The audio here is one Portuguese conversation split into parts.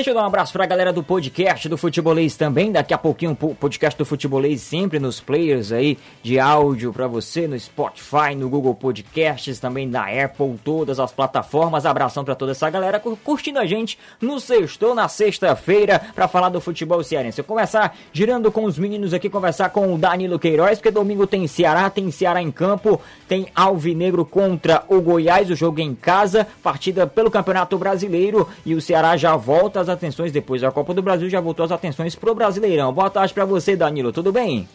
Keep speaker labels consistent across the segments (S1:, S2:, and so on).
S1: Deixa eu dar um abraço pra galera do podcast do Futebolês também. Daqui a pouquinho o podcast do Futebolês sempre nos players aí de áudio pra você, no Spotify, no Google Podcasts, também na Apple, todas as plataformas. Abração pra toda essa galera curtindo a gente no sexto, na sexta-feira, pra falar do futebol cearense. Eu começar girando com os meninos aqui, conversar com o Danilo Queiroz, porque domingo tem Ceará, tem Ceará em campo, tem Alvinegro contra o Goiás, o jogo em casa, partida pelo Campeonato Brasileiro e o Ceará já volta às atenções depois da Copa do Brasil, já voltou as atenções pro Brasileirão. Boa tarde para você, Danilo, tudo bem?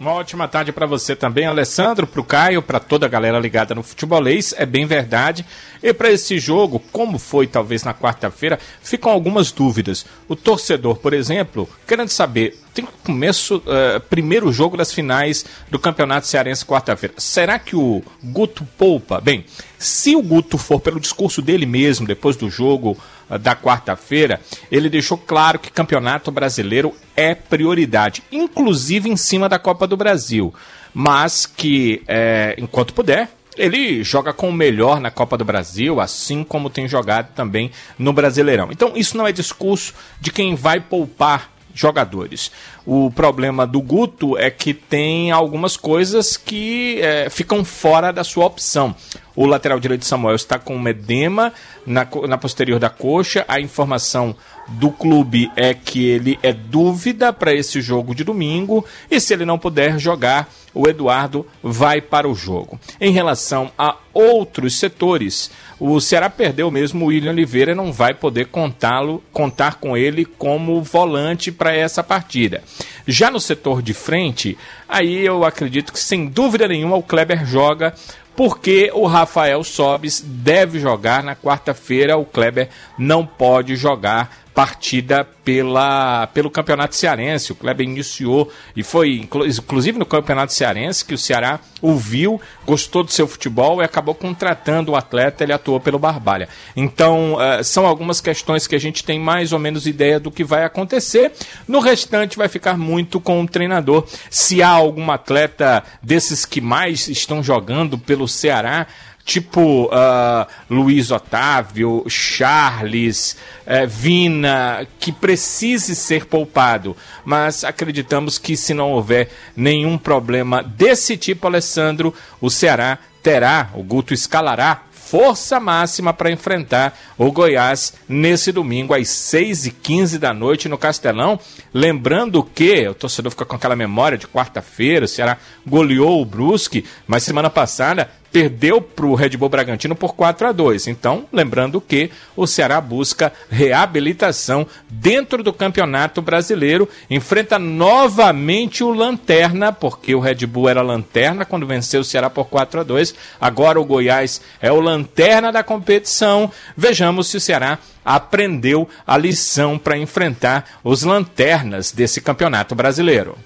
S2: Uma ótima tarde para você também, Alessandro, para o Caio, para toda a galera ligada no futebolês, é bem verdade. E para esse jogo, como foi talvez na quarta-feira, ficam algumas dúvidas. O torcedor, por exemplo, querendo saber, tem começo, uh, primeiro jogo das finais do Campeonato Cearense quarta-feira. Será que o Guto poupa? Bem, se o Guto for pelo discurso dele mesmo, depois do jogo, da quarta-feira, ele deixou claro que campeonato brasileiro é prioridade, inclusive em cima da Copa do Brasil. Mas que, é, enquanto puder, ele joga com o melhor na Copa do Brasil, assim como tem jogado também no Brasileirão. Então, isso não é discurso de quem vai poupar jogadores. O problema do Guto é que tem algumas coisas que é, ficam fora da sua opção. O lateral direito Samuel está com um edema na, na posterior da coxa. A informação do clube é que ele é dúvida para esse jogo de domingo. E se ele não puder jogar, o Eduardo vai para o jogo. Em relação a outros setores, o Ceará perdeu mesmo o William Oliveira e não vai poder contá-lo, contar com ele como volante para essa partida. Já no setor de frente, aí eu acredito que sem dúvida nenhuma o Kleber joga porque o Rafael Sobis deve jogar na quarta-feira, o Kleber não pode jogar partida pela, pelo Campeonato Cearense. O Kleber iniciou e foi, inclusive no Campeonato Cearense, que o Ceará ouviu, gostou do seu futebol e acabou contratando o atleta, ele atuou pelo Barbalha. Então, uh, são algumas questões que a gente tem mais ou menos ideia do que vai acontecer. No restante, vai ficar muito com o treinador. Se há algum atleta desses que mais estão jogando pelo Ceará, tipo uh, Luiz Otávio, Charles, uh, Vina, que precise ser poupado. Mas acreditamos que se não houver nenhum problema desse tipo, Alessandro, o Ceará terá, o Guto escalará força máxima para enfrentar o Goiás nesse domingo às 6h15 da noite no Castelão. Lembrando que o torcedor fica com aquela memória de quarta-feira, o Ceará goleou o Brusque, mas semana passada perdeu para o Red Bull Bragantino por 4 a 2. Então, lembrando que o Ceará busca reabilitação dentro do Campeonato Brasileiro, enfrenta novamente o Lanterna, porque o Red Bull era Lanterna quando venceu o Ceará por 4 a 2. Agora o Goiás é o Lanterna da competição. Vejamos se o Ceará aprendeu a lição para enfrentar os lanternas desse Campeonato Brasileiro.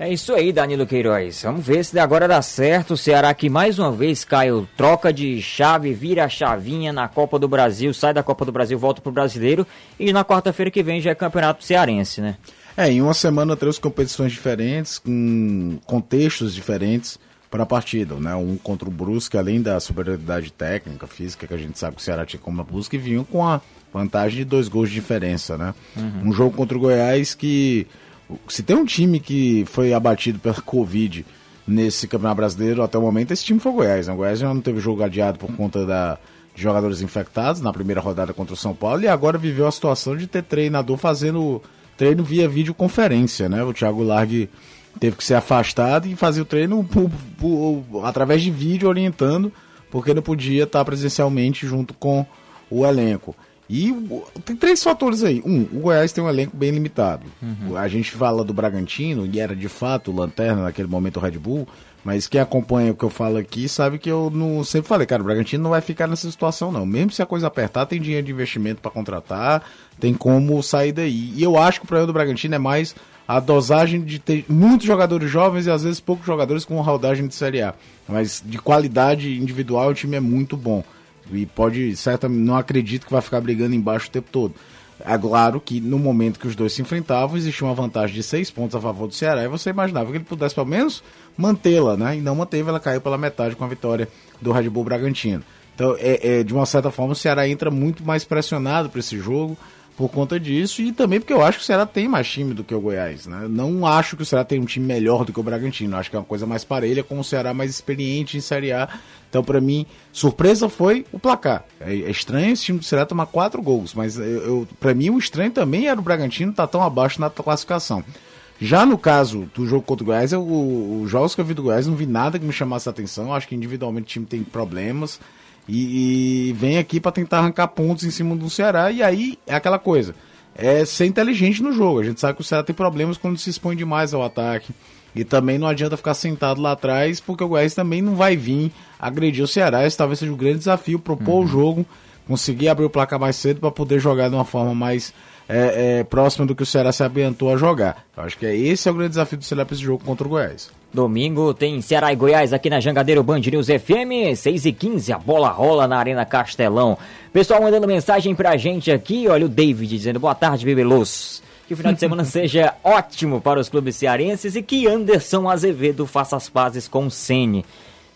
S1: É isso aí, Danilo Queiroz. Vamos ver se agora dá certo. O Ceará que mais uma vez, Caio, troca de chave, vira a chavinha na Copa do Brasil, sai da Copa do Brasil, volta pro Brasileiro. E na quarta-feira que vem já é Campeonato Cearense, né?
S3: É, em uma semana três competições diferentes, com contextos diferentes para a partida, né? Um contra o Brusque, além da superioridade técnica, física, que a gente sabe que o Ceará tinha como a Brusque, vinham com a vantagem de dois gols de diferença, né? Uhum. Um jogo contra o Goiás que se tem um time que foi abatido pela Covid nesse Campeonato Brasileiro até o momento, esse time foi o Goiás. Né? O Goiás já não teve jogo adiado por conta da, de jogadores infectados na primeira rodada contra o São Paulo e agora viveu a situação de ter treinador fazendo treino via videoconferência, né? O Thiago Largue teve que ser afastado e fazer o treino por, por, através de vídeo orientando, porque não podia estar presencialmente junto com o elenco. E tem três fatores aí. Um, o Goiás tem um elenco bem limitado. Uhum. A gente fala do Bragantino, e era de fato lanterna naquele momento o Red Bull, mas quem acompanha o que eu falo aqui sabe que eu não sempre falei, cara, o Bragantino não vai ficar nessa situação não. Mesmo se a coisa apertar, tem dinheiro de investimento para contratar, tem como sair daí. E eu acho que o problema do Bragantino é mais a dosagem de ter muitos jogadores jovens e às vezes poucos jogadores com rodagem de Série A. Mas de qualidade individual o time é muito bom. E pode, certamente, não acredito que vai ficar brigando embaixo o tempo todo. É claro que no momento que os dois se enfrentavam, existia uma vantagem de seis pontos a favor do Ceará e você imaginava que ele pudesse pelo menos mantê-la, né? E não manteve, ela caiu pela metade com a vitória do Red Bull Bragantino. Então, é, é de uma certa forma, o Ceará entra muito mais pressionado para esse jogo, por conta disso e também porque eu acho que o Ceará tem mais time do que o Goiás, né? Não acho que o Ceará tem um time melhor do que o Bragantino, acho que é uma coisa mais parelha com o Ceará mais experiente em Série A. Então, para mim, surpresa foi o placar. É, é, estranho esse time do Ceará tomar quatro gols, mas eu, para mim o estranho também era o Bragantino estar tá tão abaixo na classificação. Já no caso do jogo contra o Goiás, eu, os jogos que eu vi do Goiás não vi nada que me chamasse a atenção. Acho que individualmente o time tem problemas e, e vem aqui para tentar arrancar pontos em cima do Ceará. E aí é aquela coisa, é ser inteligente no jogo. A gente sabe que o Ceará tem problemas quando se expõe demais ao ataque. E também não adianta ficar sentado lá atrás, porque o Goiás também não vai vir agredir o Ceará. Esse talvez seja o grande desafio, propor uhum. o jogo, conseguir abrir o placar mais cedo para poder jogar de uma forma mais é, é, próxima do que o Ceará se ambientou a jogar. Eu acho que é, esse é o grande desafio do Ceará para esse jogo contra o Goiás.
S1: Domingo tem Ceará e Goiás aqui na Jangadeiro Band News FM, 6 e 15 a bola rola na Arena Castelão. Pessoal mandando mensagem pra gente aqui, olha o David dizendo boa tarde, Bebelos. Que o final de semana seja ótimo para os clubes cearenses e que Anderson Azevedo faça as pazes com o Sene.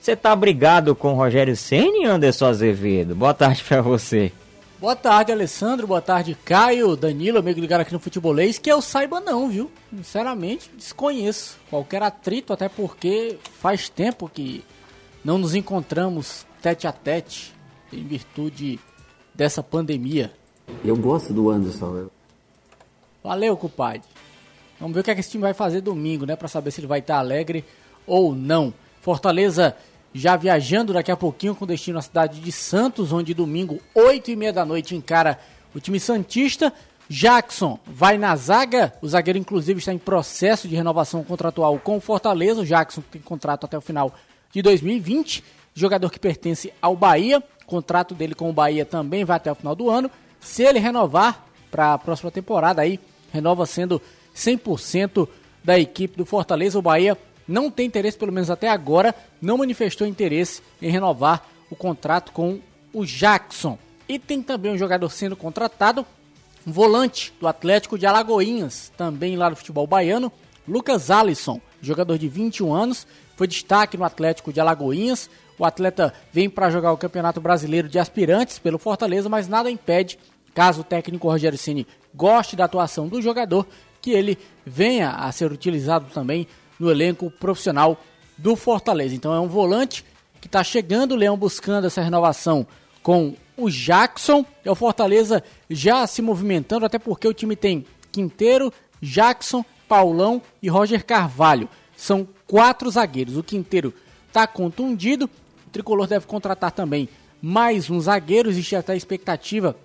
S1: Você tá brigado com o Rogério Ceni, Anderson Azevedo? Boa tarde para você.
S4: Boa tarde, Alessandro. Boa tarde, Caio, Danilo, amigo ligado aqui no Futebolês. Que eu saiba não, viu? Sinceramente, desconheço qualquer atrito, até porque faz tempo que não nos encontramos tete a tete em virtude dessa pandemia.
S5: Eu gosto do Anderson.
S4: Valeu, compadre. Vamos ver o que, é que esse time vai fazer domingo, né? Pra saber se ele vai estar alegre ou não. Fortaleza já viajando daqui a pouquinho com destino à cidade de Santos, onde domingo, 8 e meia da noite, encara o time Santista. Jackson vai na zaga, o zagueiro inclusive está em processo de renovação contratual com o Fortaleza, o Jackson tem contrato até o final de 2020, jogador que pertence ao Bahia, o contrato dele com o Bahia também vai até o final do ano, se ele renovar para a próxima temporada aí, renova sendo 100% da equipe do Fortaleza, o Bahia não tem interesse, pelo menos até agora, não manifestou interesse em renovar o contrato com o Jackson. E tem também um jogador sendo contratado, um volante do Atlético de Alagoinhas, também lá do futebol baiano, Lucas Alisson, jogador de 21 anos, foi destaque no Atlético de Alagoinhas. O atleta vem para jogar o Campeonato Brasileiro de Aspirantes pelo Fortaleza, mas nada impede, caso o técnico Rogério Ceni goste da atuação do jogador, que ele venha a ser utilizado também no elenco profissional do Fortaleza. Então é um volante que está chegando, o Leão buscando essa renovação com o Jackson. É o Fortaleza já se movimentando, até porque o time tem Quinteiro, Jackson, Paulão e Roger Carvalho. São quatro zagueiros. O Quinteiro está contundido. O Tricolor deve contratar também mais um zagueiro. Existe até expectativa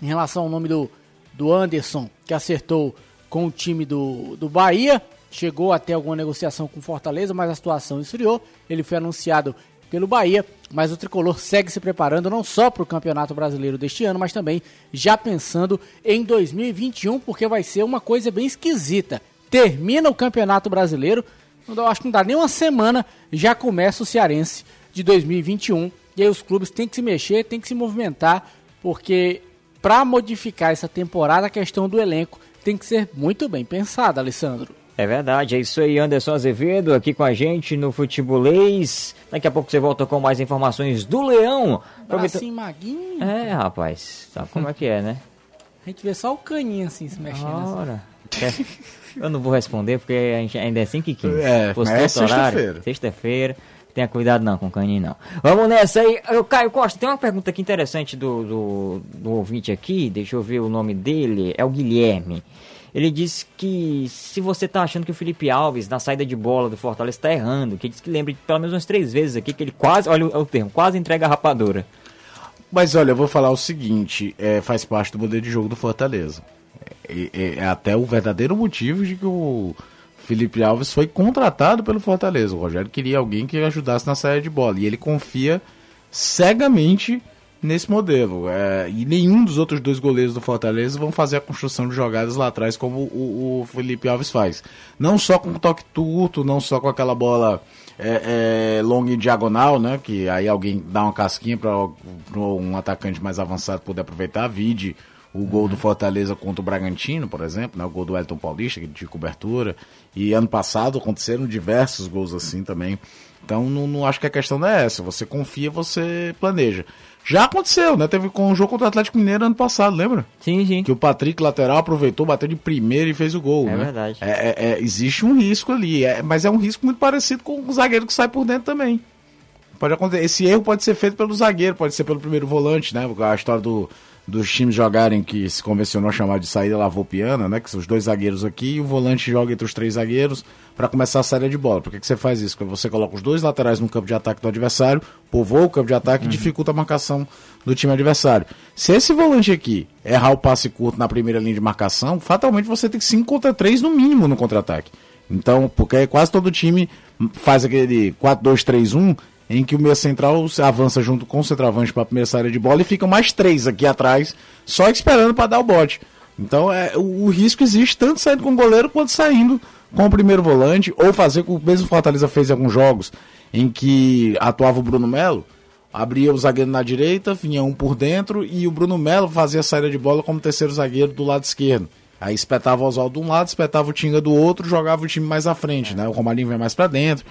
S4: em relação ao nome do, do Anderson, que acertou com o time do, do Bahia chegou até alguma negociação com Fortaleza, mas a situação esfriou. Ele foi anunciado pelo Bahia, mas o tricolor segue se preparando não só para o Campeonato Brasileiro deste ano, mas também já pensando em 2021, porque vai ser uma coisa bem esquisita. Termina o Campeonato Brasileiro, acho que não dá nem uma semana, já começa o Cearense de 2021. E aí os clubes têm que se mexer, têm que se movimentar, porque para modificar essa temporada, a questão do elenco tem que ser muito bem pensada, Alessandro.
S1: É verdade, é isso aí, Anderson Azevedo aqui com a gente no Futebolês. Daqui a pouco você volta com mais informações do Leão.
S4: Bracinho maguinho.
S1: É, rapaz, sabe como é que é, né?
S4: A gente vê só o caninho assim se mexendo. Assim. Ora.
S1: Assim. Eu não vou responder porque a gente ainda é 5 e 15.
S3: É, Postou é sexta-feira.
S1: Sexta-feira. Tenha cuidado não com o caninho não. Vamos nessa aí. Eu, Caio Costa, tem uma pergunta aqui interessante do, do, do ouvinte aqui. Deixa eu ver o nome dele. É o Guilherme. Ele disse que se você tá achando que o Felipe Alves, na saída de bola do Fortaleza, está errando, que ele disse que lembra pelo menos umas três vezes aqui que ele quase, olha o, termo, quase entrega a rapadura.
S3: Mas olha, eu vou falar o seguinte: é, faz parte do modelo de jogo do Fortaleza. É, é, é, até o verdadeiro motivo de que o Felipe Alves foi contratado pelo Fortaleza. O Rogério queria alguém que ajudasse na saída de bola. E ele confia cegamente nesse modelo. É, e nenhum dos outros dois goleiros do Fortaleza vão fazer a construção de jogadas lá atrás como o, o Felipe Alves faz. Não só com toque turto, não só com aquela bola é, é, longa e diagonal, né? Que aí alguém dá uma casquinha para um atacante mais avançado poder aproveitar. Vide o gol do Fortaleza contra o Bragantino, por exemplo, né? o gol do Elton Paulista, de cobertura. E ano passado aconteceram diversos gols assim também. Então não, não acho que a questão não é essa. Você confia, você planeja. Já aconteceu, né? Teve com o jogo contra o Atlético Mineiro ano passado, lembra?
S1: Sim, sim.
S3: Que o Patrick lateral aproveitou, bateu de primeira e fez o gol.
S1: É
S3: né?
S1: verdade.
S3: É, é- é- existe um risco ali, é- mas é um risco muito parecido com o zagueiro que sai por dentro também. Pode acontecer. Esse erro pode ser feito pelo zagueiro, pode ser pelo primeiro volante, né? A história do, dos times jogarem que se convencionou chamar de saída lavopiana, né? Que são os dois zagueiros aqui e o volante joga entre os três zagueiros para começar a saída de bola. Por que, que você faz isso? Porque você coloca os dois laterais no campo de ataque do adversário, povoa o campo de ataque e dificulta a marcação do time adversário. Se esse volante aqui errar o passe curto na primeira linha de marcação, fatalmente você tem 5 contra 3 no mínimo no contra-ataque. Então, porque quase todo time faz aquele 4-2-3-1 em que o meia central avança junto com o centroavante para a primeira saída de bola e ficam mais três aqui atrás, só esperando para dar o bote. Então, é, o, o risco existe tanto saindo com o goleiro quanto saindo com o primeiro volante, ou fazer com o mesmo Fortaleza fez em alguns jogos, em que atuava o Bruno Melo, abria o zagueiro na direita, vinha um por dentro e o Bruno Melo fazia a saída de bola como terceiro zagueiro do lado esquerdo. Aí espetava o Oswaldo de um lado, espetava o Tinga do outro, jogava o time mais à frente, né? O Romarinho vem mais pra dentro.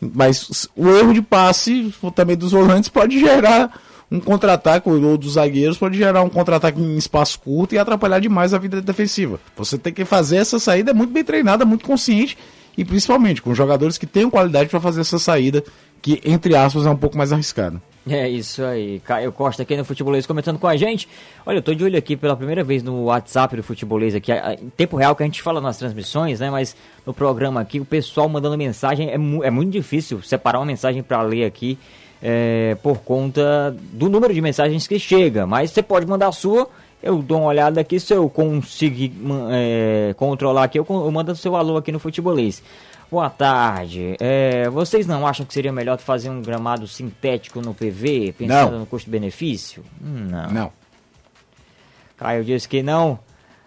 S3: Mas o erro de passe também dos volantes pode gerar um contra-ataque, ou dos zagueiros, pode gerar um contra-ataque em espaço curto e atrapalhar demais a vida defensiva. Você tem que fazer essa saída muito bem treinada, muito consciente e principalmente com jogadores que tenham qualidade para fazer essa saída, que entre aspas é um pouco mais arriscada.
S1: É isso aí, Caio Costa aqui no Futebolês comentando com a gente. Olha, eu tô de olho aqui pela primeira vez no WhatsApp do Futebolês aqui, em tempo real que a gente fala nas transmissões, né? Mas no programa aqui, o pessoal mandando mensagem, é, mu- é muito difícil separar uma mensagem para ler aqui é, por conta do número de mensagens que chega. Mas você pode mandar a sua, eu dou uma olhada aqui, se eu conseguir man- é, controlar aqui, eu, eu mando o seu alô aqui no Futebolês. Boa tarde. É, vocês não acham que seria melhor fazer um gramado sintético no PV, pensando
S3: Não.
S1: no custo-benefício? Hum, Não.
S3: Não.
S1: Caio disse que não.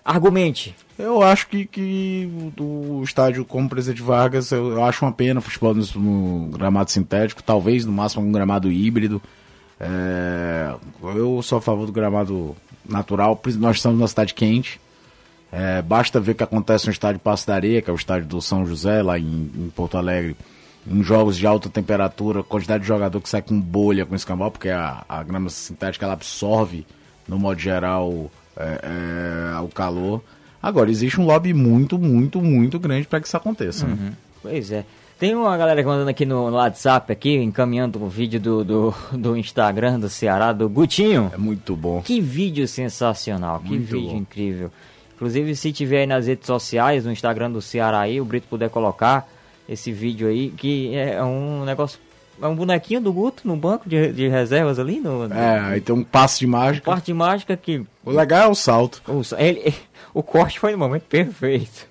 S1: Argumente.
S3: Eu acho que, que o, estádio como Presidente Vargas, eu, eu acho uma pena o futebol no, no gramado sintético, talvez no máximo um gramado híbrido. É, eu sou a favor do gramado natural, nós estamos numa cidade quente. É, basta ver o que acontece no estádio Passo da Areia, que é o estádio do São José, lá em, em Porto Alegre, em jogos de alta temperatura, quantidade de jogador que sai com bolha, com escambau, porque a, a grama sintética ela absorve, no modo geral, é, é, o calor. Agora, existe um lobby muito, muito, muito grande para que isso aconteça. né?
S1: Pois é. Tem uma galera que mandando aqui no, no WhatsApp, aqui, encaminhando o vídeo do, do, do Instagram do Ceará, do Gutinho.
S3: É muito bom.
S1: Que vídeo sensacional, que
S3: Muito
S1: vídeo
S3: bom.
S1: incrível. Inclusive, se tiver aí nas redes sociais, no Instagram do Ceará aí, o Brito puder colocar esse vídeo aí, que é um negócio. É um bonequinho do Guto no banco de, de reservas ali, no,
S3: É, aí tem um passe de mágica.
S1: parte mágica que
S3: O legal é o salto.
S1: o, ele- o corte foi no momento perfeito.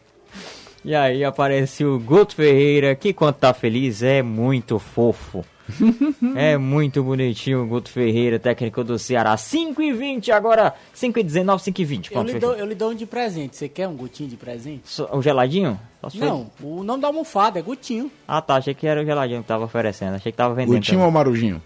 S1: E aí apareceu o Guto Ferreira, que quando tá feliz é muito fofo. é muito bonitinho o Guto Ferreira, técnico do Ceará. 5 e 20 agora, 5 e 19, 5 e 20.
S4: Eu lhe, dou, eu lhe dou um de presente. Você quer um gutinho de presente?
S1: Só- O geladinho?
S4: Não, o nome da almofada é Gutinho.
S1: Ah tá, achei que era o geladinho que tava oferecendo. Achei que tava vendendo.
S3: O time
S1: também.
S3: ou Marujinho?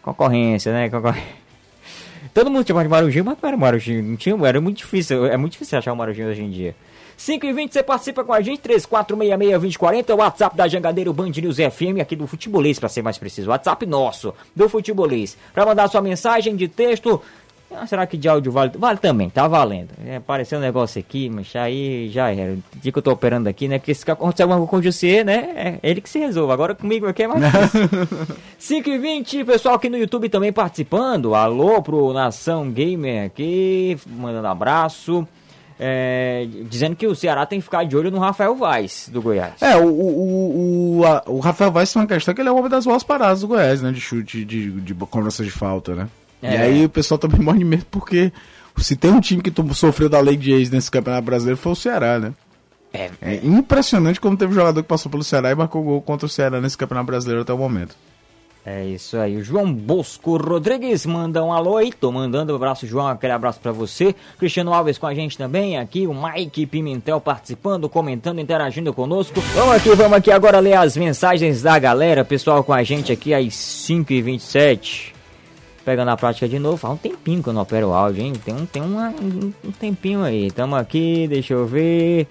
S1: Concorrência, né? Concorrência. Todo mundo chamava de Marujinho, mas não era Marujinho. Não tinha, era muito difícil. É muito difícil achar o Marujinho hoje em dia. 5 e 20 você participa com a gente, 3466-2040, é o WhatsApp da Jangadeiro Band News FM, aqui do Futebolês, pra ser mais preciso. WhatsApp nosso, do Futebolês. Pra mandar sua mensagem de texto, ah, será que de áudio vale? Vale também, tá valendo. É, apareceu um negócio aqui, mas aí já era. O dia que eu tô operando aqui, né? Porque se acontecer alguma coisa com você, né? É ele que se resolve. Agora comigo aqui é mais difícil. 5 e 20 pessoal aqui no YouTube também participando. Alô pro Nação Gamer aqui, mandando abraço. É, dizendo que o Ceará tem que ficar de olho no Rafael Vaz, do Goiás.
S3: É, o, o, o, a- o Rafael Vaz tem uma questão que ele é o homem das bolas paradas do Goiás, né? De chute, de, de, de de falta, né? E
S1: É.
S3: aí o pessoal também morre de medo porque se tem um time que sofreu da lei de ex nesse campeonato brasileiro foi o Ceará, né?
S1: É,
S3: É impressionante como teve jogador que passou pelo Ceará e marcou gol contra o Ceará nesse campeonato brasileiro até o momento.
S1: É isso aí. O João Bosco Rodrigues manda um alô aí. Tô mandando um abraço, João. Aquele abraço pra você. Cristiano Alves com a gente também aqui. O Mike Pimentel participando, comentando, interagindo conosco. Vamos aqui, vamos aqui agora ler as mensagens da galera. Pessoal com a gente aqui às 5h27. Pegando a prática de novo, faz um tempinho que eu não opero o áudio, hein? Tem um, tem uma- um, um tempinho aí. Tamo aqui, deixa eu ver.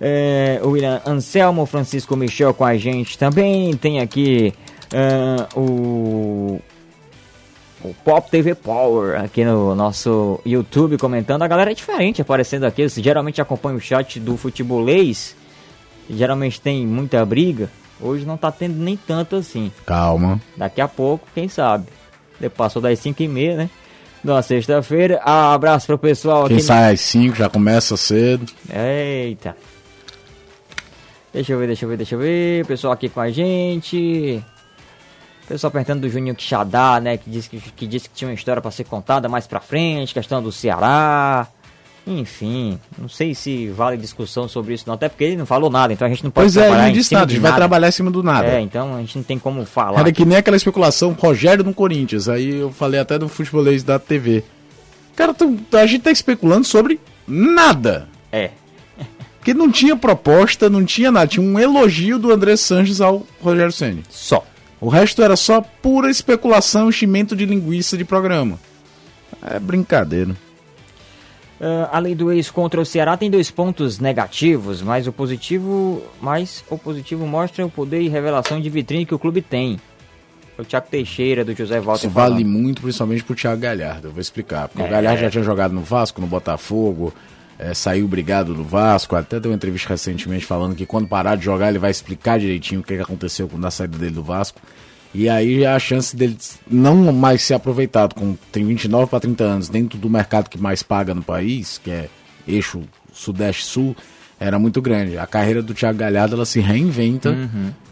S1: É, o William Anselmo, Francisco Michel com a gente também. Tem aqui ah, o o Pop TV Power aqui no nosso YouTube comentando. A galera é diferente aparecendo aqui. Você geralmente acompanha o chat do futebolês. Geralmente tem muita briga. Hoje não tá tendo nem tanto assim.
S3: Calma.
S1: Daqui a pouco, quem sabe. Passou das 5 e meia, né? Na sexta-feira. Ah, abraço pro pessoal
S3: Quem
S1: aqui.
S3: sai às 5 já começa cedo.
S1: Eita. Deixa eu ver, deixa eu ver, deixa eu ver. Pessoal aqui com a gente. Pessoal perguntando do Juninho Quixadá, né? Que disse que, que disse que tinha uma história para ser contada mais pra frente. Questão do Ceará. Enfim, não sei se vale discussão sobre isso não. Até porque ele não falou nada, então a gente não pode
S3: Pois é,
S1: trabalhar
S3: ele
S1: em
S3: disse nada, a gente vai trabalhar em cima do nada.
S1: É, então a gente não tem como falar.
S3: Era que nem aquela especulação Rogério no Corinthians. Aí eu falei até do futebolês da TV. Cara, a gente tá especulando sobre nada.
S1: É.
S3: Porque não tinha proposta, não tinha nada. Tinha um elogio do André Sanches ao Rogério Senni.
S1: Só.
S3: O resto era só pura especulação, enchimento de linguiça de programa. É brincadeira.
S1: Ah, além do ex contra o Ceará, tem dois pontos negativos, mas o positivo, mas o positivo mostra o poder e revelação de vitrine que o clube tem. O Thiago Teixeira, do José Walter.
S3: Isso vale
S1: falando.
S3: muito, principalmente pro Thiago Galhardo. Eu vou explicar. Porque
S1: É.
S3: o Galhardo já tinha jogado no Vasco, no Botafogo, é, saiu brigado do Vasco. Até deu uma entrevista recentemente falando que quando parar de jogar, ele vai explicar direitinho o que, que aconteceu com a saída dele do Vasco. E aí a chance dele não mais ser aproveitado, com tem 29 para 30 anos, dentro do mercado que mais paga no país, que é eixo Sudeste-Sul, era muito grande. A carreira do Thiago Galhardo ela se reinventa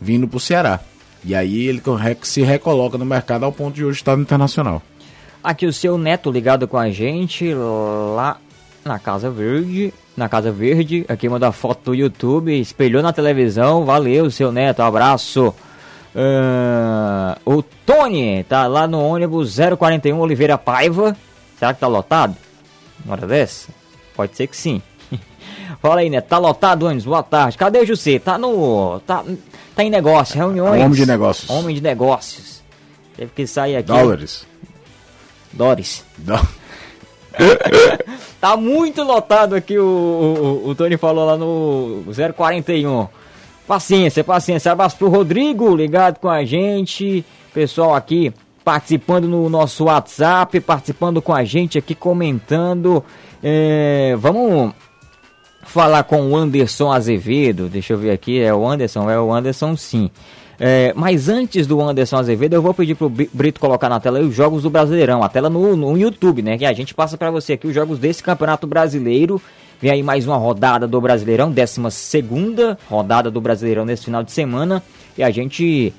S3: vindo pro Ceará. E aí ele se recoloca no mercado ao ponto de hoje estar no internacional.
S1: Aqui o seu neto ligado com a gente lá na Casa Verde. Na Casa Verde, aqui manda foto do YouTube, espelhou na televisão. Valeu, seu neto, abraço. Ah, o Tony tá lá no ônibus 041 Oliveira Paiva. Será que tá lotado? Uma hora dessa? Pode ser que sim. Fala aí, Neto, tá lotado ônibus? Boa tarde. Cadê o José? Tá no. Tá, tá em negócio, reuniões.
S3: Homem de negócios.
S1: Homem de negócios. Teve que sair aqui.
S3: Dólares.
S1: Doris.
S3: Dó-
S1: Tá muito lotado aqui, o, o, o Tony falou lá no 041. Paciência, paciência. Abraço pro Rodrigo, ligado com a gente. Pessoal aqui participando no nosso WhatsApp, participando com a gente aqui, comentando. É, vamos falar com o Anderson Azevedo. Deixa eu ver aqui, é o Anderson? É o Anderson sim. É, mas antes do Anderson Azevedo, eu vou pedir pro Brito colocar na tela os jogos do Brasileirão, a tela no, no YouTube, né? Que a gente passa pra você aqui os jogos desse Campeonato Brasileiro. Vem aí mais uma rodada do Brasileirão, 12 segunda rodada do Brasileirão nesse final de semana. E a gente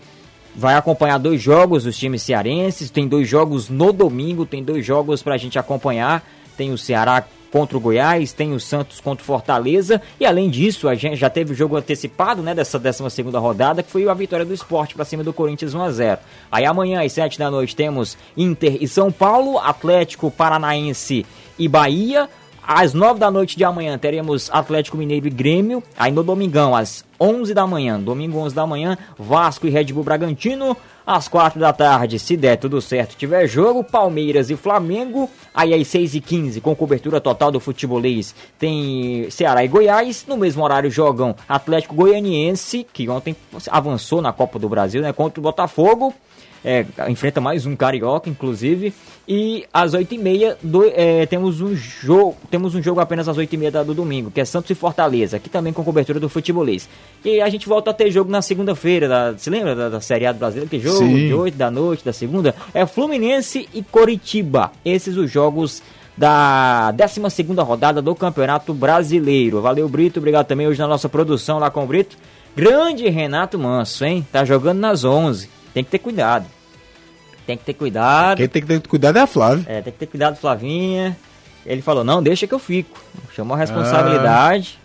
S1: vai acompanhar dois jogos dos times cearenses. Tem dois jogos no domingo, tem dois jogos pra gente acompanhar. Tem o Ceará contra o Goiás, tem o Santos contra o Fortaleza. E além disso, a gente já teve o jogo antecipado, né, dessa 12 segunda rodada, que foi a vitória do esporte pra cima do Corinthians 1 a 0 Aí amanhã, às 7 da noite, temos Inter e São Paulo, Atlético Paranaense e Bahia. Às 9 da noite de amanhã teremos Atlético Mineiro e Grêmio. Aí no domingão, às 11 da manhã, domingo 11 da manhã, Vasco e Red Bull Bragantino. Às 4 da tarde, se der tudo certo, tiver jogo, Palmeiras e Flamengo. Aí às 6 e 15 com cobertura total do futebolês, tem Ceará e Goiás. No mesmo horário jogam Atlético Goianiense, que ontem avançou na Copa do Brasil, né, contra o Botafogo. É, enfrenta mais um carioca, inclusive. E às 8h30 do, é, temos um jogo. Temos um jogo apenas às 8h30 da- do domingo, que é Santos e Fortaleza, aqui também com cobertura do futebolês. E a gente volta a ter jogo na segunda-feira. da- Se lembra da, da Série A do Brasileiro? Que jogo
S3: Sim.
S1: de 8 da noite, da segunda? É Fluminense e Coritiba. Esses os jogos da 12 rodada do Campeonato Brasileiro. Valeu, Brito. Obrigado também hoje na nossa produção lá com o Brito. Grande Renato Manso, hein? Tá jogando nas 11. Tem que ter cuidado. Tem que ter cuidado.
S3: Quem tem que ter cuidado é a Flávia.
S1: É, tem que ter cuidado, Flavinha. Ele falou, não, deixa que eu fico. Chamou a responsabilidade.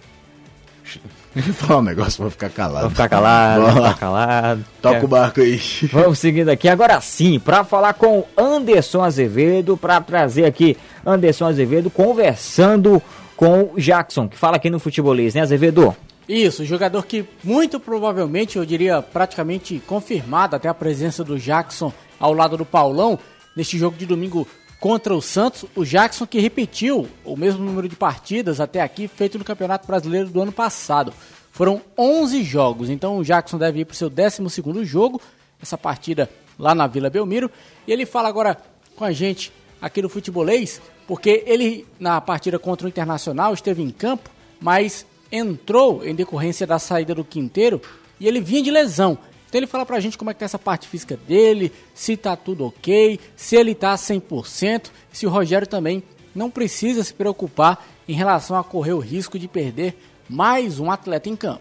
S3: Deixa eu falar um negócio pra ficar calado.
S1: Vou ficar calado, vou ficar calado.
S3: Toca
S1: É.
S3: o barco aí.
S1: Vamos seguindo aqui agora sim, para falar com o Anderson Azevedo, para trazer aqui Anderson Azevedo conversando com o Jackson, que fala aqui no futebolês, né, Azevedo?
S4: Isso, jogador que muito provavelmente, eu diria praticamente confirmado até a presença do Jackson ao lado do Paulão neste jogo de domingo contra o Santos. O Jackson que repetiu o mesmo número de partidas até aqui feito no Campeonato Brasileiro do ano passado. Foram 11 jogos, então o Jackson deve ir para o seu 12º jogo, essa partida lá na Vila Belmiro. E ele fala agora com a gente aqui no Futebolês, porque ele, na partida contra o Internacional, esteve em campo, mas entrou em decorrência da saída do Quinteiro e ele vinha de lesão. Então ele fala pra gente como é que tá essa parte física dele, se tá tudo ok, se ele tá 100%, se o Rogério também não precisa se preocupar em relação a correr o risco de perder mais um atleta em campo.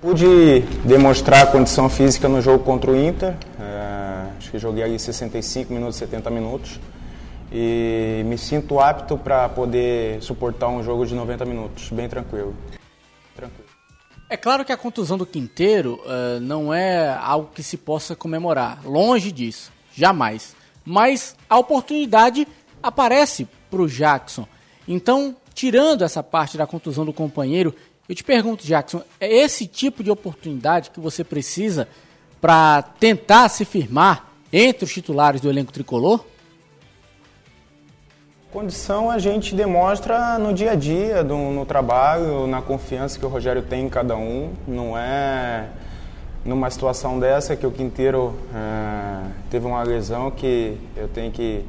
S6: Pude demonstrar a condição física no jogo contra o Inter. É, acho que joguei aí 65 minutos, 70 minutos. E me sinto apto para poder suportar um jogo de 90 minutos, bem tranquilo.
S4: tranquilo. É claro que a contusão do Quinteiro uh, não é algo que se possa comemorar, longe disso, jamais. Mas a oportunidade aparece para o Jackson. Então, tirando essa parte da contusão do companheiro, eu te pergunto, Jackson, é esse tipo de oportunidade que você precisa para tentar se firmar entre os titulares do elenco tricolor?
S6: Condição a gente demonstra no dia a dia, no, no, trabalho, na confiança que o Rogério tem em cada um. Não é numa situação dessa que o Quinteiro é, teve uma lesão que eu tenho que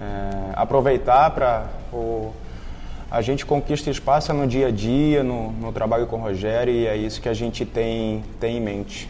S6: é, aproveitar para a gente conquista espaço no dia a dia, no, no trabalho com o Rogério, e é isso que a gente tem, tem em mente.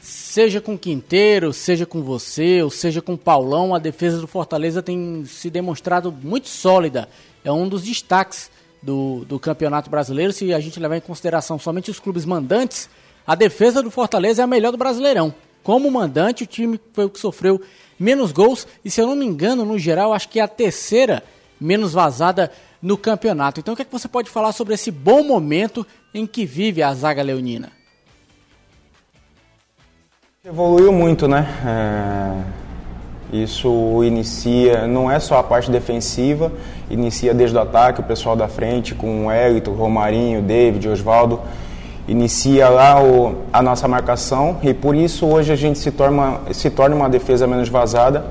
S4: Seja com Quinteiro, seja com você, ou seja com Paulão, a defesa do Fortaleza tem se demonstrado muito sólida. É um dos destaques do, do Campeonato Brasileiro. Se a gente levar em consideração somente os clubes mandantes, a defesa do Fortaleza é a melhor do Brasileirão. Como mandante, o time foi o que sofreu menos gols e, se eu não me engano, no geral, acho que é a terceira menos vazada no campeonato. Então, o que, é que você pode falar sobre esse bom momento em que vive a zaga leonina?
S6: Evoluiu muito, né? É... Isso inicia, não é só a parte defensiva, inicia desde o ataque, o pessoal da frente, com o Elito, Romarinho, David, Osvaldo, inicia lá o, a nossa marcação e por isso hoje a gente se torna, se torna uma defesa menos vazada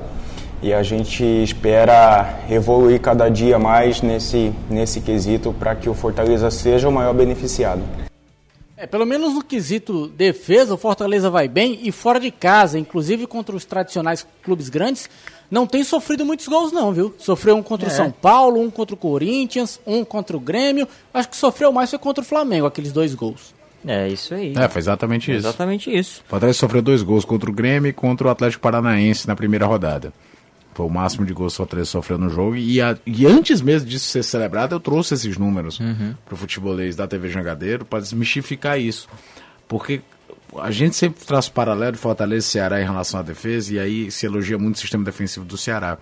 S6: e a gente espera evoluir cada dia mais nesse, nesse quesito para que o Fortaleza seja o maior beneficiado.
S4: É, pelo menos no quesito defesa, o Fortaleza vai bem e fora de casa, inclusive contra os tradicionais clubes grandes, não tem sofrido muitos gols não, viu? Sofreu um contra é. o São Paulo, um contra o Corinthians, um contra o Grêmio. Acho que sofreu mais foi contra o Flamengo, aqueles dois gols.
S1: É, isso aí.
S3: É, foi exatamente isso.
S1: Exatamente isso.
S3: O Fortaleza sofreu dois gols contra o Grêmio e contra o Atlético Paranaense na primeira rodada. Foi o máximo de gols que o Fortaleza sofreu no jogo. E, a, e antes mesmo disso ser celebrado, eu trouxe esses números uhum. para o futebolês da TV Jangadeiro para desmistificar isso. Porque a gente sempre traz paralelo de Fortaleza e Ceará em relação à defesa, e aí se elogia muito o sistema defensivo do Ceará.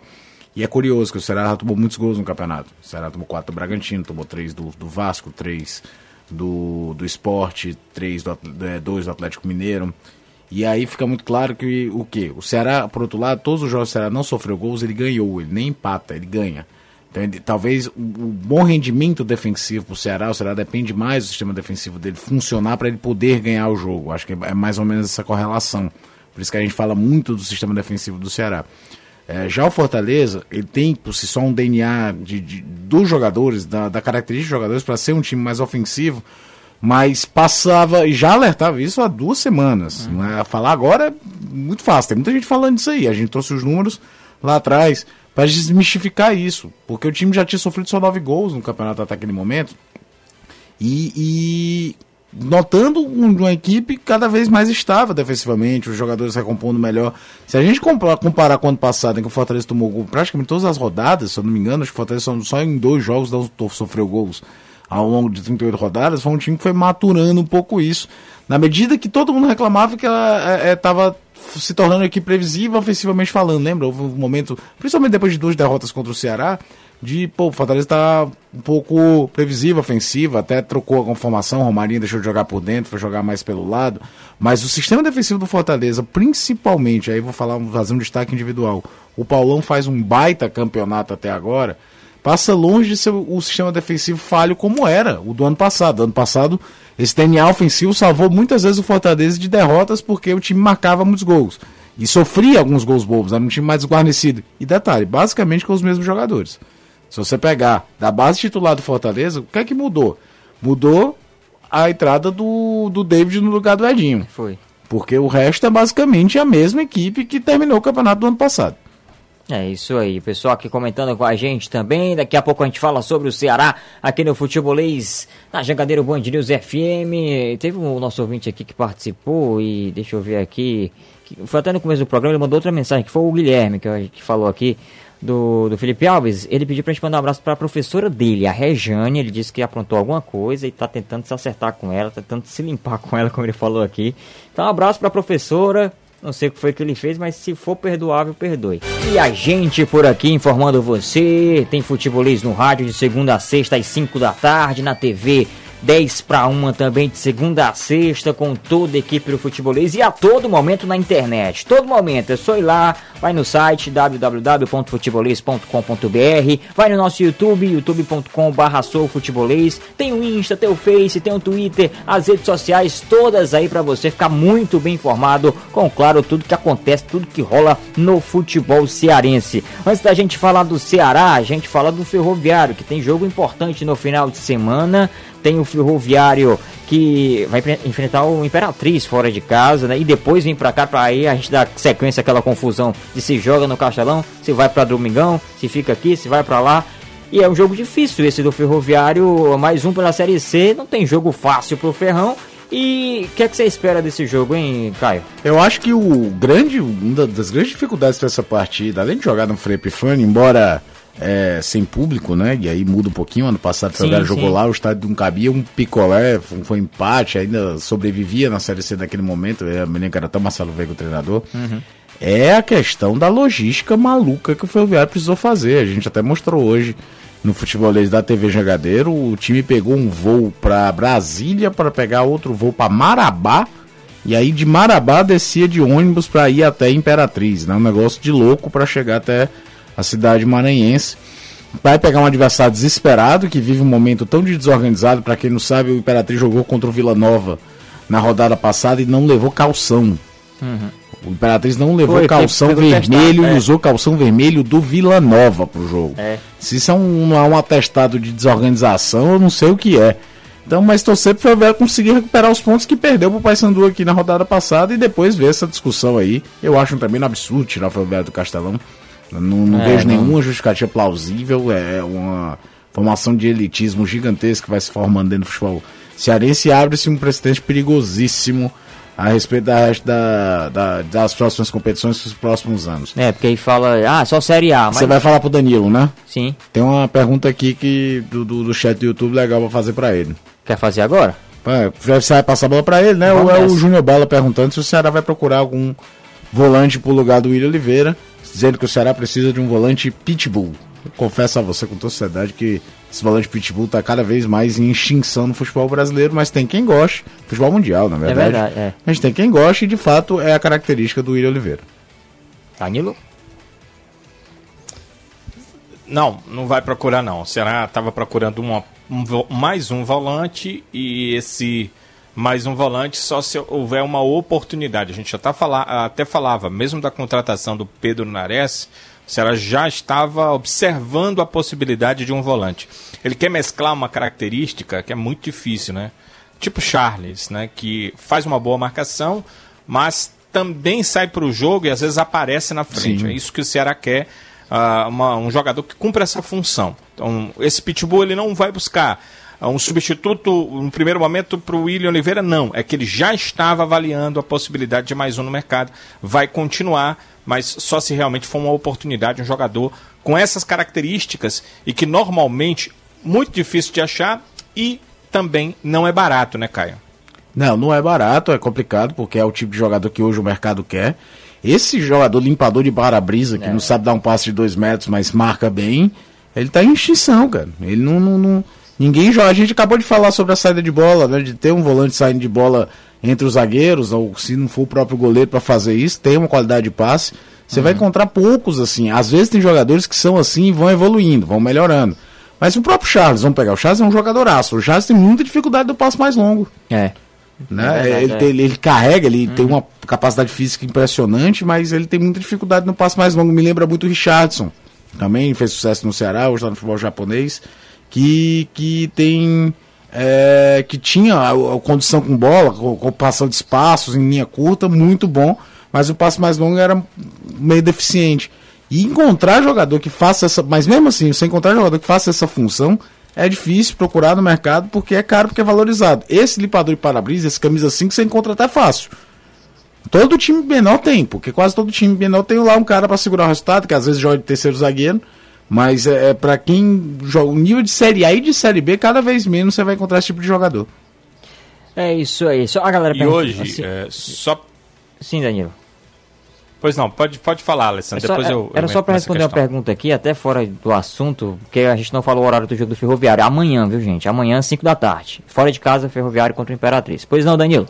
S3: E é curioso que o Ceará tomou muitos gols no campeonato. O Ceará tomou quatro do Bragantino, tomou três do, do Vasco, três do, do Esporte, três do, é, dois do Atlético Mineiro. E aí fica muito claro que o que? O Ceará, por outro lado, todos os jogos do Ceará não sofreu gols, ele ganhou, ele nem empata, ele ganha. Então, ele, talvez o, o, bom rendimento defensivo para o Ceará, o Ceará depende mais do sistema defensivo dele funcionar para ele poder ganhar o jogo. Acho que é mais ou menos essa correlação. Por isso que a gente fala muito do sistema defensivo do Ceará. É, já o Fortaleza, ele tem por si só um DNA de, de dos jogadores, da, da característica dos jogadores, para ser um time mais ofensivo mas passava, e já alertava isso há duas semanas. Uhum. Né? Falar agora é muito fácil, tem muita gente falando disso aí. A gente trouxe os números lá atrás para desmistificar isso, porque o time já tinha sofrido só nove gols no campeonato até aquele momento. E, e notando uma equipe cada vez mais estável defensivamente, os jogadores recompondo melhor. Se a gente comparar, comparar com o ano passado, em que o Fortaleza tomou gol praticamente todas as rodadas, se eu não me engano, acho que o Fortaleza só em dois jogos sofreu gols ao longo de 38 rodadas, foi um time que foi maturando um pouco isso. Na medida que todo mundo reclamava que ela estava é, é se tornando equipe previsível, ofensivamente falando, lembra? Houve um momento, principalmente depois de duas derrotas contra o Ceará, de, pô, o Fortaleza está um pouco previsível, ofensivo, até trocou a conformação, o Romarinho deixou de jogar por dentro, foi jogar mais pelo lado, mas o sistema defensivo do Fortaleza, principalmente, aí vou falar, fazer um destaque individual, o Paulão faz um baita campeonato até agora, passa longe de ser o sistema defensivo falho como era o do ano passado. Ano passado, esse DNA ofensivo salvou muitas vezes o Fortaleza de derrotas porque o time marcava muitos gols. E sofria alguns gols bobos, era um time mais desguarnecido. E detalhe, basicamente com os mesmos jogadores. Se você pegar da base titular do Fortaleza, o que é que mudou? Mudou a entrada do, do David no lugar do Edinho.
S1: Foi.
S3: Porque o resto é basicamente a mesma equipe que terminou o campeonato do ano passado.
S1: É isso aí, pessoal aqui comentando com a gente também. Daqui a pouco a gente fala sobre o Ceará aqui no Futebolês, na Jangadeiro Band News FM. Teve um nosso ouvinte aqui que participou e deixa eu ver aqui. Foi até no começo do programa, ele mandou outra mensagem, que foi o Guilherme, que, que falou aqui do, do Felipe Alves. Ele pediu pra gente mandar um abraço para a professora dele, a Rejane. Ele disse que aprontou alguma coisa e tá tentando se acertar com ela, tá tentando se limpar com ela, como ele falou aqui. Então, um abraço para a professora. Não sei o que foi que ele fez, mas se for perdoável, perdoe. E a gente por aqui informando você. Tem futebolês no rádio de segunda a sexta às 5 da tarde, na TV 10 para 1 também de segunda a sexta com toda a equipe do futebolês e a todo momento na internet. Todo momento é só ir lá, vai no site www.futebolês.com.br, vai no nosso YouTube, youtube.com.br soufutebolês, tem o Insta, tem o Face, tem o Twitter, as redes sociais todas aí para você ficar muito bem informado com, claro, tudo que acontece, tudo que rola no futebol cearense. Antes da gente falar do Ceará, a gente fala do Ferroviário, que tem jogo importante no final de semana tem o Ferroviário que vai enfrentar o Imperatriz fora de casa, né? E depois vem para cá para aí a gente dar sequência aquela confusão de se joga no Castelão, se vai para Domingão, se fica aqui, se vai para lá. E é um jogo difícil esse do Ferroviário, mais um pela Série C, não tem jogo fácil pro Ferrão. E o que é que você espera desse jogo, hein, Caio?
S3: Eu acho que o grande, uma das grandes dificuldades dessa partida, além de jogar no Frei Epifânio, embora é, sem público, né? E aí muda um pouquinho. Ano passado o Ferroviário jogou lá, o estádio não cabia, um picolé, foi, empate, ainda sobrevivia na Série C naquele momento. Eu me lembro que era até Marcelo Veiga o treinador. Uhum. É a questão da logística maluca que o Ferroviário precisou fazer. A gente até mostrou hoje no futebolês da TV Jangadeiro. O time pegou um voo para Brasília para pegar outro voo para Marabá. E aí de Marabá descia de ônibus para ir até Imperatriz, né? Um negócio de louco para chegar até a cidade maranhense. Vai pegar um adversário desesperado que vive um momento tão de desorganizado. Para quem não sabe, o Imperatriz jogou contra o Vila Nova na rodada passada e não levou calção. Uhum. O Imperatriz não levou Foi, calção vermelho testar, e é. usou calção vermelho do Vila Nova pro jogo. É. Se isso é um, é um atestado de desorganização, eu não sei o que é. Então, mas torcer para o conseguir recuperar os pontos que perdeu para o Paysandu aqui na rodada passada e depois ver essa discussão aí. Eu acho também um absurdo tirar o Ferroviário do Castelão. Não, não é, vejo não. nenhuma justificativa plausível. É uma formação de elitismo gigantesca que vai se formando dentro do futebol cearense e abre-se um precedente perigosíssimo a respeito da, da, da, das próximas competições dos próximos anos.
S1: É, porque aí fala, ah, só Série A.
S3: Mas... Você vai falar pro Danilo, né?
S1: Sim.
S3: Tem uma pergunta aqui que do, do, do chat do YouTube legal pra fazer pra ele.
S1: Quer fazer agora?
S3: É, você vai passar a bola pra ele, né? Ou é o Júnior Bala perguntando se o Ceará vai procurar algum volante pro lugar do William Oliveira dizendo que o Ceará precisa de um volante pitbull. Eu confesso a você com toda seriedade que esse volante pitbull está cada vez mais em extinção no futebol brasileiro, mas tem quem goste, futebol mundial, na verdade. É verdade, é. Mas tem quem goste e de fato é a característica do William Oliveira.
S1: Danilo?
S2: Não, não vai procurar não. O Ceará estava procurando uma, um, mais um volante e esse mais um volante só se houver uma oportunidade. A gente já tá falar, até falava, mesmo da contratação do Pedro Nares, o Ceará já estava observando a possibilidade de um volante. Ele quer mesclar uma característica que é muito difícil, né? Tipo Charles, né? Que faz uma boa marcação, mas também sai para o jogo e às vezes aparece na frente. Sim. É isso que o Ceará quer. Uh, uma, um jogador que cumpra essa função. Então, esse pitbull ele não vai buscar um substituto, no primeiro momento, para o William Oliveira, não. É que ele já estava avaliando a possibilidade de mais um no mercado. Vai continuar, mas só se realmente for uma oportunidade, um jogador com essas características e que normalmente muito difícil de achar e também não é barato, né, Caio?
S3: Não, não é barato, é complicado, porque é o tipo de jogador que hoje o mercado quer. Esse jogador limpador de para-brisa, que é. não sabe dar um passe de dois metros, mas marca bem, ele tá em extinção, cara. Ele não, não, não, Ninguém joga. A gente acabou de falar sobre a saída de bola, né? De ter um volante saindo de bola entre os zagueiros, ou se não for o próprio goleiro para fazer isso, tem uma qualidade de passe. Você uhum. vai encontrar poucos assim. Às vezes tem jogadores que são assim e vão evoluindo, vão melhorando. Mas o próprio Charles, vamos pegar, o Charles é um jogadoraço. O Charles tem muita dificuldade do passo mais longo.
S1: É.
S3: Né? É verdade, ele, é. Tem, ele, carrega, ele uhum. tem uma capacidade física impressionante, mas ele tem muita dificuldade no passo mais longo. Me lembra muito o Richardson. Também fez sucesso no Ceará, hoje está no futebol japonês que, que tem é, que tinha a, a, condição com bola, ocupação de espaços em linha curta, muito bom, mas o passe mais longo era meio deficiente. E encontrar jogador que faça essa. Mas mesmo assim, você encontrar jogador que faça essa função é difícil procurar no mercado porque é caro, porque é valorizado. Esse limpador de para-brisa, esse camisa 5, você encontra até fácil. Todo time menor tem, porque quase todo time menor tem lá um cara para segurar o resultado, que às vezes joga de terceiro zagueiro. Mas é, é para quem joga o nível de série A e de série B, cada vez menos você vai encontrar esse tipo de jogador.
S1: É isso aí. Só a galera
S2: E hoje, assim, é, só.
S1: Sim, Danilo.
S2: Pois não, pode, pode falar, Alessandro. É só, Depois eu,
S1: era
S2: eu
S1: só para responder uma pergunta aqui, até fora do assunto, porque a gente não falou o horário do jogo do Ferroviário. Amanhã, viu, gente? Amanhã, 5 da tarde. Fora de casa, Ferroviário contra o Imperatriz. Pois não, Danilo?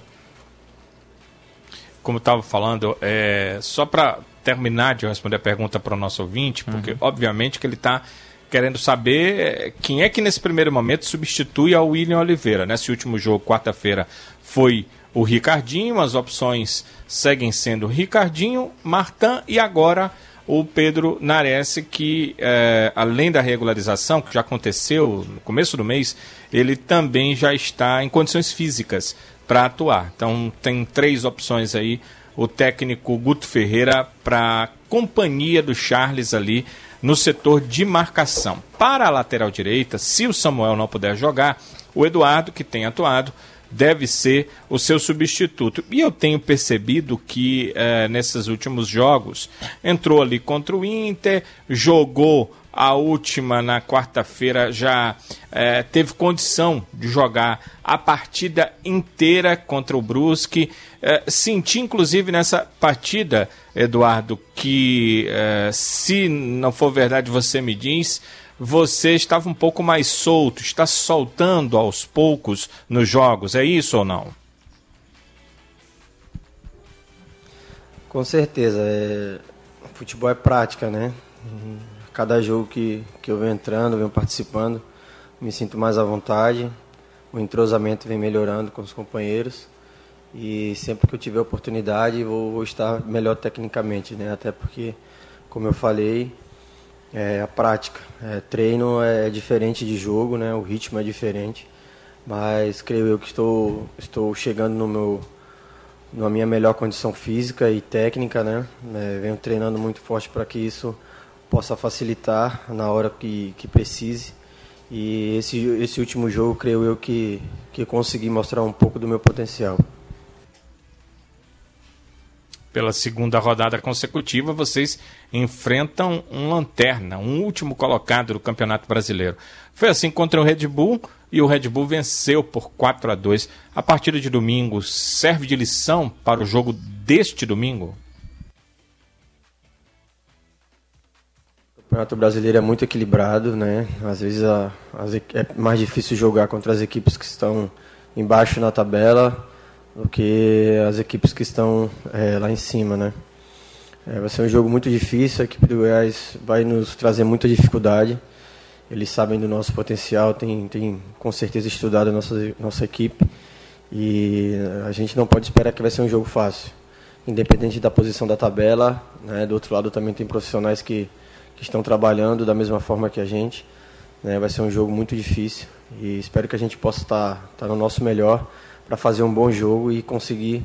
S2: Como estava falando, é, só para terminar de responder a pergunta para o nosso ouvinte, porque uhum. obviamente que ele está querendo saber é, quem é que nesse primeiro momento substitui ao William Oliveira. Nesse último jogo, quarta-feira, foi o Ricardinho, as opções seguem sendo Ricardinho, Martan e agora o Pedro Nares, que é, além da regularização, que já aconteceu no começo do mês, ele também já está em condições físicas para atuar. Então tem três opções aí o técnico Guto Ferreira para companhia do Charles ali no setor de marcação. Para a lateral direita, se o Samuel não puder jogar, o Eduardo, que tem atuado, deve ser o seu substituto. E eu tenho percebido que eh, nesses últimos jogos entrou ali contra o Inter, jogou a última na quarta-feira já é, teve condição de jogar a partida inteira contra o Brusque. É, senti, inclusive, nessa partida, Eduardo, que é, se não for verdade, você me diz, você estava um pouco mais solto, está soltando aos poucos nos jogos, é isso ou não?
S7: Com certeza. É... Futebol é prática, né? cada jogo que, que eu venho entrando, venho participando, me sinto mais à vontade, o entrosamento vem melhorando com os companheiros e sempre que eu tiver oportunidade vou, vou estar melhor tecnicamente, né? Até porque, como eu falei, é, a prática, é, treino é diferente de jogo, né? O ritmo é diferente, mas creio eu que estou estou chegando no meu na minha melhor condição física e técnica, né? É, venho treinando muito forte para que isso possa facilitar na hora que, que precise. E esse, esse último jogo, creio eu que, que consegui mostrar um pouco do meu potencial.
S2: Pela segunda rodada consecutiva, vocês enfrentam um lanterna, um último colocado do Campeonato Brasileiro. Foi assim contra o Red Bull e o Red Bull venceu por 4 a 2. A partida de domingo serve de lição para o jogo deste domingo?
S7: Campeonato Brasileiro é muito equilibrado, né? Às vezes a, é mais difícil jogar contra as equipes que estão embaixo na tabela do que as equipes que estão é, lá em cima, né? É, vai ser um jogo muito difícil, a equipe do Goiás vai nos trazer muita dificuldade. Eles sabem do nosso potencial, tem, tem com certeza estudado a nossa, nossa equipe e a gente não pode esperar que vai ser um jogo fácil. Independente da posição da tabela, né? do outro lado também tem profissionais que que estão trabalhando da mesma forma que a gente. Né? Vai ser um jogo muito difícil e espero que a gente possa estar, estar no nosso melhor para fazer um bom jogo e conseguir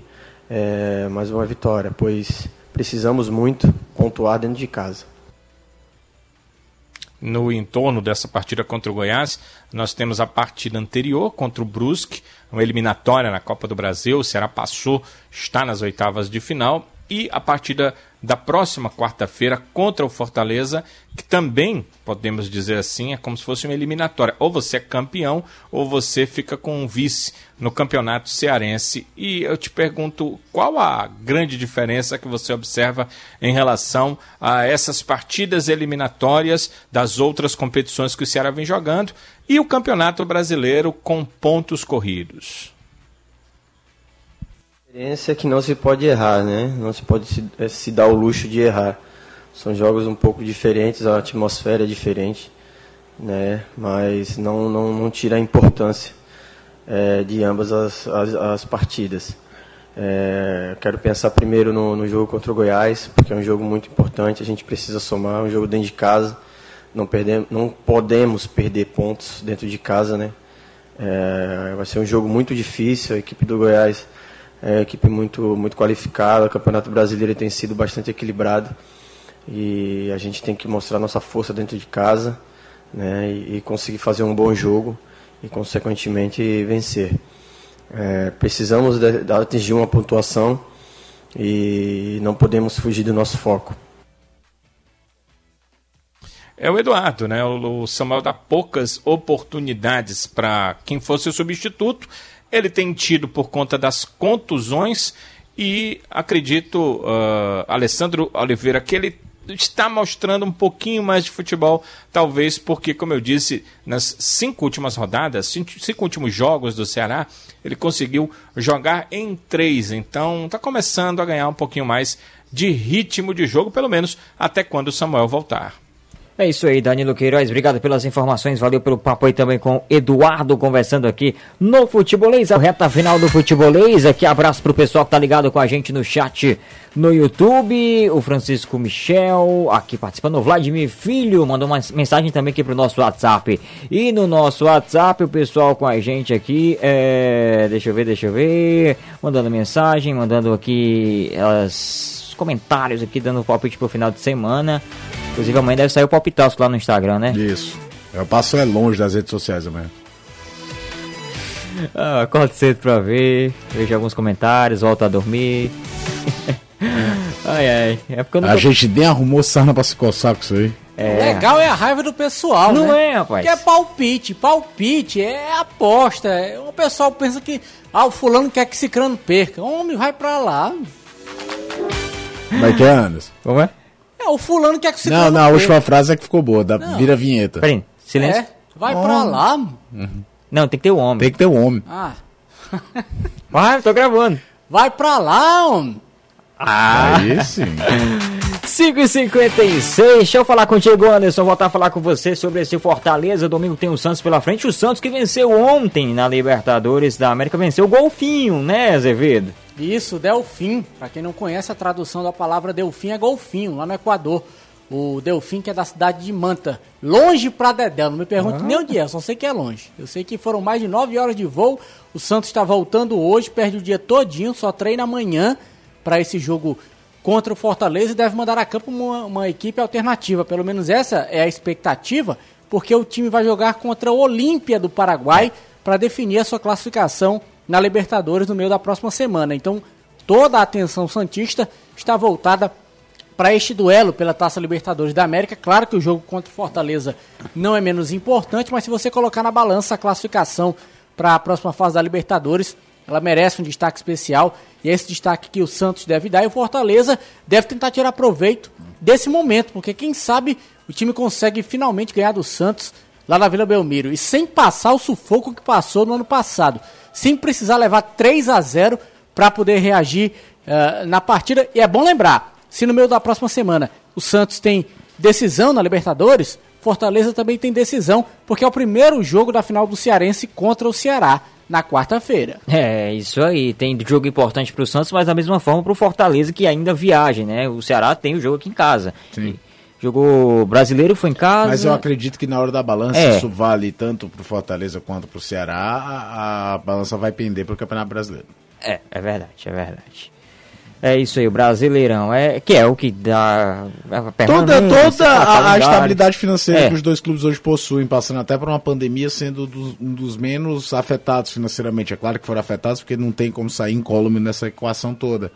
S7: é, mais uma vitória, pois precisamos muito pontuar dentro de casa.
S2: No entorno dessa partida contra o Goiás, nós temos a partida anterior contra o Brusque, uma eliminatória na Copa do Brasil. O Ceará passou, está nas oitavas de final e a partida da próxima quarta-feira contra o Fortaleza, que também, podemos dizer assim, é como se fosse uma eliminatória. Ou você é campeão, ou você fica com um vice no campeonato cearense. E eu te pergunto, qual a grande diferença que você observa em relação a essas partidas eliminatórias das outras competições que o Ceará vem jogando e o campeonato brasileiro com pontos corridos?
S7: Experiência que não se pode errar, né? Não se pode se, é, se, dar o luxo de errar. São jogos um pouco diferentes, a atmosfera é diferente, né? Mas não, não, não tira a importância é, de ambas as, as, as partidas. É, quero pensar primeiro no, no, jogo contra o Goiás, porque é um jogo muito importante, a gente precisa somar, é um jogo dentro de casa, não, perdemos, não podemos perder pontos dentro de casa, né? É, vai ser um jogo muito difícil. A equipe do Goiás é equipe muito, muito qualificada. O Campeonato Brasileiro tem sido bastante equilibrado e a gente tem que mostrar nossa força dentro de casa né, e, e conseguir fazer um bom jogo e, consequentemente, vencer. É, precisamos de, de atingir uma pontuação e não podemos fugir do nosso foco.
S2: É o Eduardo, né? O Samuel dá poucas oportunidades para quem fosse o substituto. Ele tem tido por conta das contusões e acredito, uh, Alessandro Oliveira, que ele está mostrando um pouquinho mais de futebol, talvez porque, como eu disse, nas cinco últimas rodadas, cinco, cinco últimos jogos do Ceará, ele conseguiu jogar em três. Então, está começando a ganhar um pouquinho mais de ritmo de jogo, pelo menos até quando o Samuel voltar.
S1: É isso aí, Danilo Queiroz. Obrigado pelas informações. Valeu pelo papo aí também com Eduardo conversando aqui no Futebolês. A reta final do Futebolês. Aqui abraço pro pessoal que tá ligado com a gente no chat no YouTube. O Francisco Michel aqui participando. O Vladimir Filho mandou uma mensagem também aqui pro nosso WhatsApp. E no nosso WhatsApp o pessoal com a gente aqui. É... Deixa eu ver, deixa eu ver. Mandando mensagem, mandando aqui os comentários aqui, dando palpite pro final de semana. Inclusive amanhã deve sair o palpitaço lá no Instagram, né?
S3: Isso. Eu passo é longe das redes sociais amanhã.
S1: Ah, acordo cedo pra ver, vejo alguns comentários, volto a dormir. ai, ai. É porque
S3: A gente nem arrumou sarna pra se coçar com isso aí.
S4: É. Legal é a raiva do pessoal,
S1: Não
S4: né?
S1: é, rapaz.
S4: Que é palpite. Palpite é aposta. O pessoal pensa que, ah, o fulano quer que esse crânio perca. Homem, vai pra lá.
S3: Como é que é, Anderson?
S1: Como é?
S4: É, o fulano quer que esse
S3: Não, não, a última frase é que ficou boa. Dá, vira a vinheta.
S1: Peraí, silêncio.
S4: É, vai pra lá.
S1: Não, tem que ter o homem.
S3: Tem que ter um homem.
S4: Ah,
S1: Vai, tô gravando.
S4: vai pra lá, homem.
S3: Aí sim.
S1: 5h56, deixa eu falar contigo, Anderson. Voltar a falar com você sobre esse Fortaleza. Domingo tem o Santos pela frente. O Santos que venceu ontem na Libertadores da América, venceu o Golfinho, né, Azevedo?
S4: Isso, Delfim. Pra quem não conhece, a tradução da palavra Delfim é golfinho, lá no Equador. O Delfim, que é da cidade de Manta. Longe pra Dedé, não me pergunte nem onde é, só sei que é longe. Eu sei que foram mais de nove horas de voo. O Santos está voltando hoje, perde o dia todinho, só treina amanhã para esse jogo contra o Fortaleza e deve mandar a campo uma, uma equipe alternativa. Pelo menos essa é a expectativa, porque o time vai jogar contra o Olímpia do Paraguai para definir a sua classificação na Libertadores no meio da próxima semana. Então, toda a atenção santista está voltada para este duelo pela Taça Libertadores da América. Claro que o jogo contra o Fortaleza não é menos importante, mas se você colocar na balança a classificação para a próxima fase da Libertadores, ela merece um destaque especial. E é esse destaque que o Santos deve dar. E o Fortaleza deve tentar tirar proveito desse momento, porque quem sabe o time consegue finalmente ganhar do Santos lá na Vila Belmiro. E sem passar o sufoco que passou no ano passado, sem precisar levar 3 a 0 para poder reagir eh, na partida. E é bom lembrar, se no meio da próxima semana o Santos tem decisão na Libertadores, Fortaleza também tem decisão, porque é o primeiro jogo da final do Cearense contra o Ceará na quarta-feira.
S1: É, isso aí. Tem jogo importante pro Santos, mas da mesma forma pro Fortaleza, que ainda viaja, né? O Ceará tem o jogo aqui em casa.
S3: Sim.
S1: Jogou brasileiro, foi em casa.
S3: Mas eu acredito que na hora da balança,
S1: É.
S3: isso vale tanto pro Fortaleza quanto pro Ceará, a, a balança vai pender pro Campeonato Brasileiro.
S1: É, é verdade, é verdade. É isso aí, o Brasileirão. É, que é o que dá. a
S3: Toda, toda a, a estabilidade financeira
S1: É.
S3: que os dois clubes hoje possuem, passando até por uma pandemia, sendo dos- um dos menos afetados financeiramente. É claro que foram afetados porque não tem como sair incólume nessa equação toda.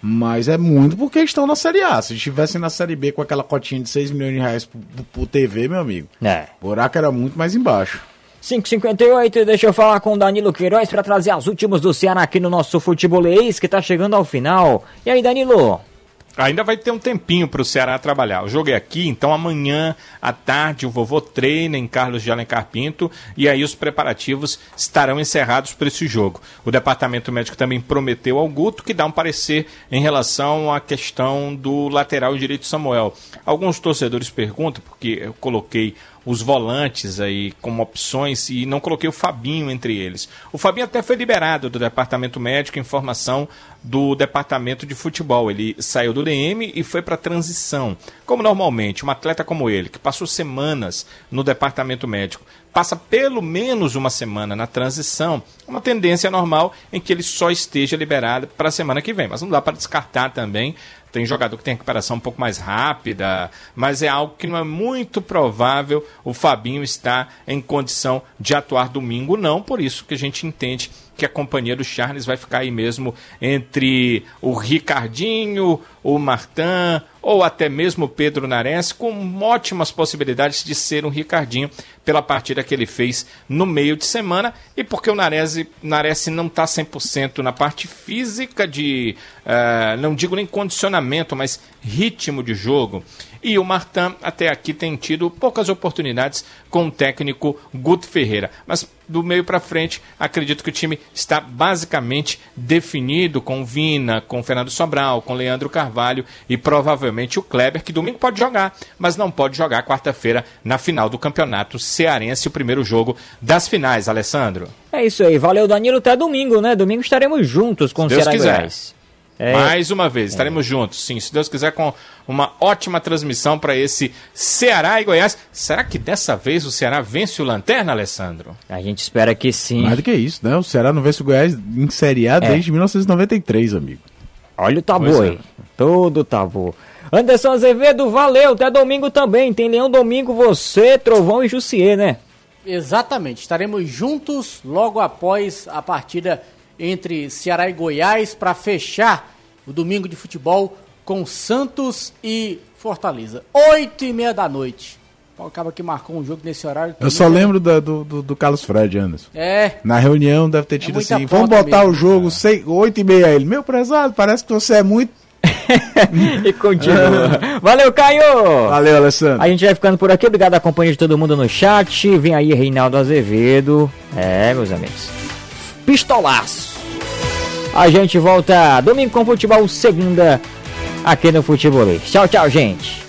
S3: Mas é muito porque estão na Série A. Se estivessem na Série B com aquela cotinha de 6 milhões de reais por, por TV, meu amigo,
S1: É.
S3: o buraco era muito mais embaixo.
S1: 558, deixa eu falar com o Danilo Queiroz para trazer as últimas do Ceará aqui no nosso futebolês, que tá chegando ao final. E aí, Danilo?
S2: Ainda vai ter um tempinho para o Ceará trabalhar. O jogo é aqui, então amanhã à tarde o vovô treina em Carlos de Alencar Pinto e aí os preparativos estarão encerrados para esse jogo. O departamento médico também prometeu ao Guto que dá um parecer em relação à questão do lateral direito Samuel. Alguns torcedores perguntam, porque eu coloquei os volantes aí como opções e não coloquei o Fabinho entre eles. O Fabinho até foi liberado do departamento médico, informação do departamento de futebol. Ele saiu do DM e foi para transição. Como normalmente, um atleta como ele, que passou semanas no departamento médico, passa pelo menos uma semana na transição, uma tendência normal em que ele só esteja liberado para a semana que vem. Mas não dá para descartar também tem jogador que tem recuperação um pouco mais rápida, mas é algo que não é muito provável o Fabinho estar em condição de atuar domingo, não. Por isso que a gente entende que a companhia do Charles vai ficar aí mesmo entre o Ricardinho, o Martin ou até mesmo o Pedro Nares, com ótimas possibilidades de ser um Ricardinho pela partida que ele fez no meio de semana e porque o Nares, Nares não está 100% na parte física de, uh, não digo nem condicionamento, mas ritmo de jogo. E o Martin até aqui tem tido poucas oportunidades com o técnico Guto Ferreira. Mas do meio para frente, acredito que o time está basicamente definido com o Vina, com o Fernando Sobral, com o Leandro Carvalho e provavelmente o Kleber, que domingo pode jogar, mas não pode jogar quarta-feira na final do campeonato cearense, o primeiro jogo das finais, Alessandro.
S1: É isso aí, valeu Danilo, até domingo, né? Domingo estaremos juntos com o
S2: Deus
S1: Ceará
S2: quiser.
S1: Goiás.
S2: É. Mais uma vez, estaremos é. juntos, sim, se Deus quiser, com uma ótima transmissão para esse Ceará e Goiás. Será que dessa vez o Ceará vence o Lanterna, Alessandro?
S1: A gente espera que sim.
S3: Mais do que isso, né? O Ceará não vence o Goiás em Série A é. desde 1993, amigo.
S1: Olha o tabu aí, todo tabu. Anderson Azevedo, valeu, até domingo também. Tem Leão domingo, você, Trovão e Jussier, né?
S4: Exatamente, estaremos juntos logo após a partida entre Ceará e Goiás para fechar o domingo de futebol com Santos e Fortaleza. Oito e meia da noite. Acaba que marcou um jogo nesse horário.
S3: Eu só lembro do, do, do, Carlos Fred, Anderson.
S4: É.
S3: Na reunião deve ter é tido é assim: vamos botar mesmo, o jogo seis, oito e meia. Ele, meu prezado, parece que você é muito.
S1: e continua. Valeu, Caio!
S3: Valeu, Alessandro.
S1: A gente vai ficando por aqui. Obrigado a companhia de todo mundo no chat. Vem aí, Reinaldo Azevedo. É, meus amigos pistolaço. A gente volta domingo com futebol, segunda, aqui no Futebolês. Tchau, tchau, gente.